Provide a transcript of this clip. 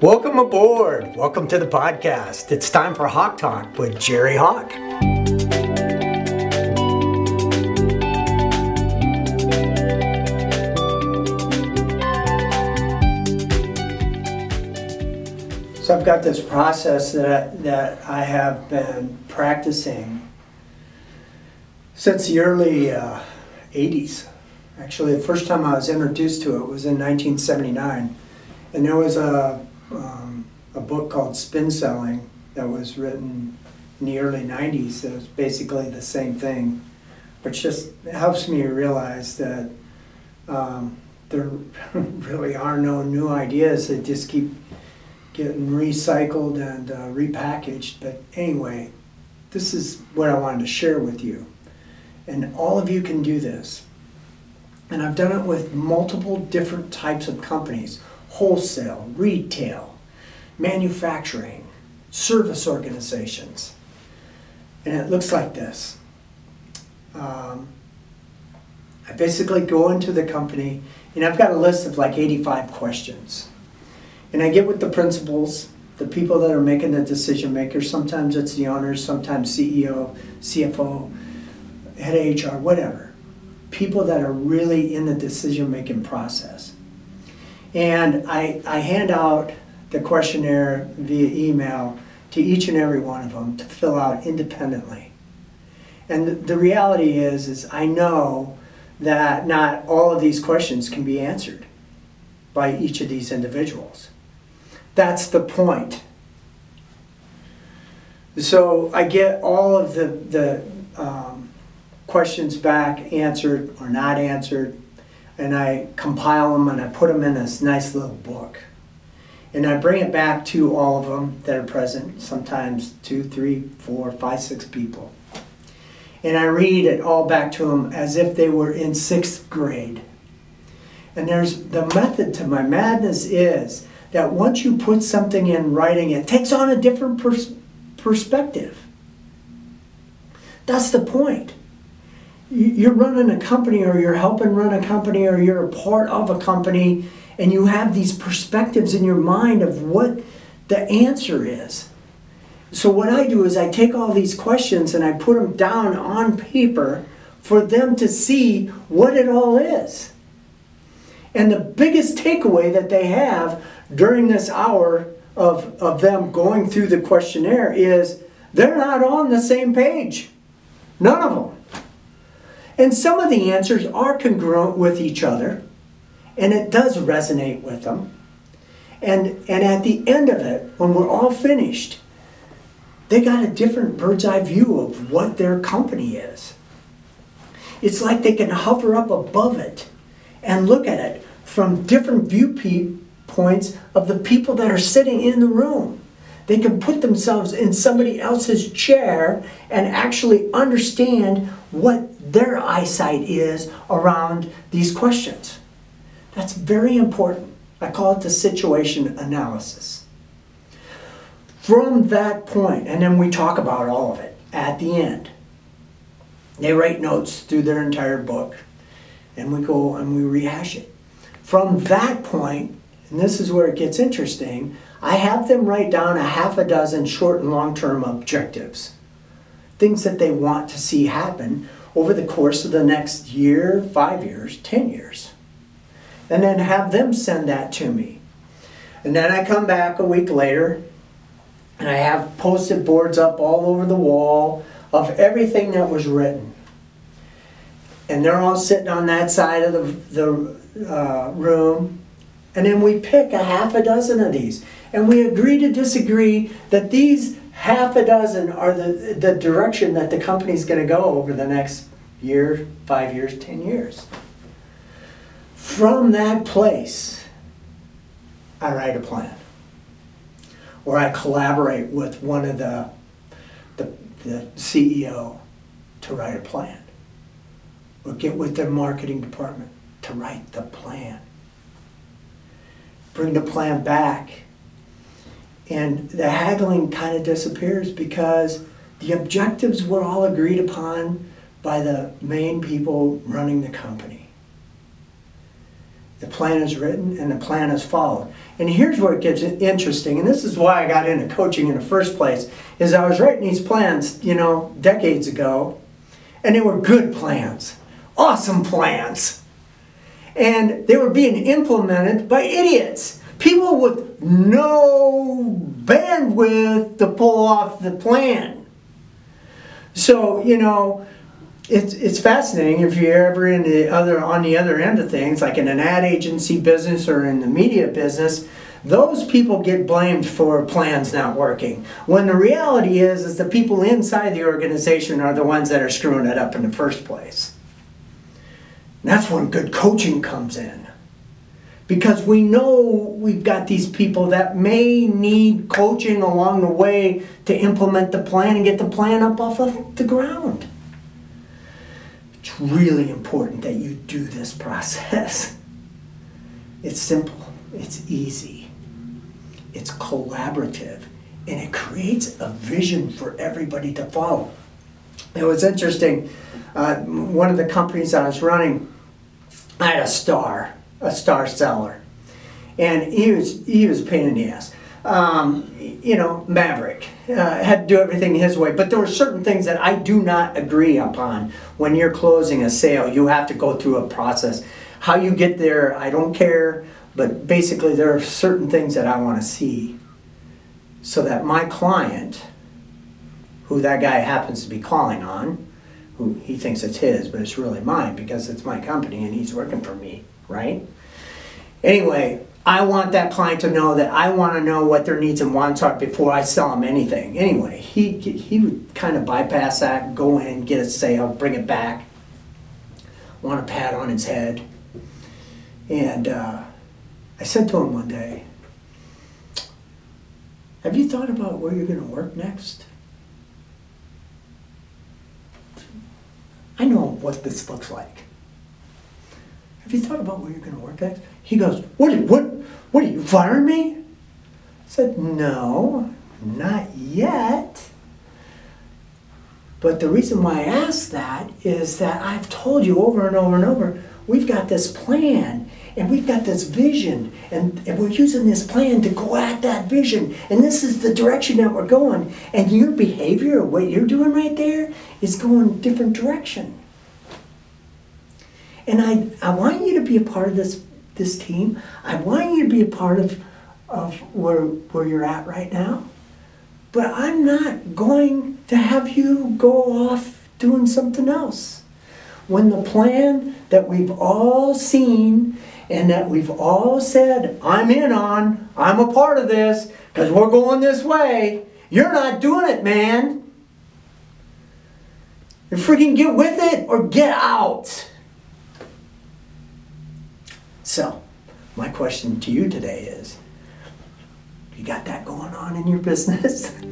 Welcome aboard. Welcome to the podcast. It's time for Hawk Talk with Jerry Hawk. So I've got this process that, that I have been practicing since the early uh, 80s. Actually, the first time I was introduced to it was in 1979. And there was a a book called Spin Selling that was written in the early 90s that was basically the same thing, which just helps me realize that um, there really are no new ideas that just keep getting recycled and uh, repackaged. But anyway, this is what I wanted to share with you. And all of you can do this. And I've done it with multiple different types of companies wholesale, retail, manufacturing, service organizations. And it looks like this. Um, I basically go into the company and I've got a list of like 85 questions. And I get with the principals, the people that are making the decision makers. Sometimes it's the owners, sometimes CEO, CFO, head of HR, whatever. People that are really in the decision making process. And I, I hand out the questionnaire via email to each and every one of them to fill out independently. And the, reality is, is I know that not all of these questions can be answered by each of these individuals. That's the point. So I get all of the, the um, questions back answered or not answered and I compile them and I put them in this nice little book. And I bring it back to all of them that are present, sometimes two, three, four, five, six people. And I read it all back to them as if they were in sixth grade. And there's the method to my madness is that once you put something in writing, it takes on a different pers- perspective. That's the point you're running a company or you're helping run a company or you're a part of a company and you have these perspectives in your mind of what the answer is. So, what I do is I take all these questions and I put them down on paper for them to see what it all is. And the biggest takeaway that they have during this hour of, of them going through the questionnaire is they're not on the same page. None of them. And some of the answers are congruent with each other, and it does resonate with them. And, and at the end of it, when we're all finished, they got a different bird's eye view of what their company is. It's like they can hover up above it and look at it from different viewpoints of the people that are sitting in the room. They can put themselves in somebody else's chair and actually understand what their eyesight is around these questions. That's very important. I call it the situation analysis. From that point, and then we talk about all of it at the end. They write notes through their entire book, and we go and we rehash it. From that point, and this is where it gets interesting, I have them write down a half a dozen short and long term objectives, things that they want to see happen over the course of the next year, five years, ten years. And then have them send that to me. And then I come back a week later and I have post-it boards up all over the wall of everything that was written. And they're all sitting on that side of the, the uh, room. And then we pick a half a dozen of these. And we agree to disagree that these half a dozen are the, the direction that the company's going to go over the next year, five years, ten years. From that place, I write a plan. Or I collaborate with one of the, the, the CEO to write a plan. Or get with their marketing department to write the plan. Bring the plan back and the haggling kind of disappears because the objectives were all agreed upon by the main people running the company. The plan is written and the plan is followed. And here's where it gets interesting, and this is why I got into coaching in the first place, is I was writing these plans, you know, decades ago, and they were good plans, awesome plans. And they were being implemented by idiots, people with no bandwidth to pull off the plan. So, you know, it's it's fascinating if you're ever in the other on the other end of things, like in an ad agency business or in the media business. Those people get blamed for plans not working. When the reality is, is the people inside the organization are the ones that are screwing it up in the first place. And that's when good coaching comes in. Because we know we've got these people that may need coaching along the way to implement the plan and get the plan up off of the ground. It's really important that you do this process. It's simple, it's easy, it's collaborative, and it creates a vision for everybody to follow. It was interesting. Uh, one of the companies that I was running, I had a star, a star seller, and he was he was a pain in the ass um, you know, Maverick. Uh, had to do everything his way. But there were certain things that I do not agree upon. When you're closing a sale, you have to go through a process. How you get there, I don't care. But basically, there are certain things that I want to see so that my client, who that guy happens to be calling on, who he thinks it's his, but it's really mine because it's my company and he's working for me, right? Anyway, I want that client to know that I want to know what their needs and wants are before I sell them anything. Anyway, he, he would kind of bypass that, go in, get a sale, bring it back, want a pat on his head. And uh, I said to him one day, Have you thought about where you're going to work next? I know what this looks like. Have you thought about where you're going to work next? He goes, What, what, what are you firing me? I said, No, not yet. But the reason why I asked that is that I've told you over and over and over, we've got this plan and we've got this vision and, and we're using this plan to go at that vision and this is the direction that we're going and your behavior what you're doing right there is going a different direction and I, I want you to be a part of this, this team. I want you to be a part of, of where, where you're at right now. But I'm not going to have you go off doing something else. When the plan that we've all seen and that we've all said, I'm in on, I'm a part of this, because we're going this way, you're not doing it, man. You freaking get with it or get out. So, my question to you today is you got that going on in your business?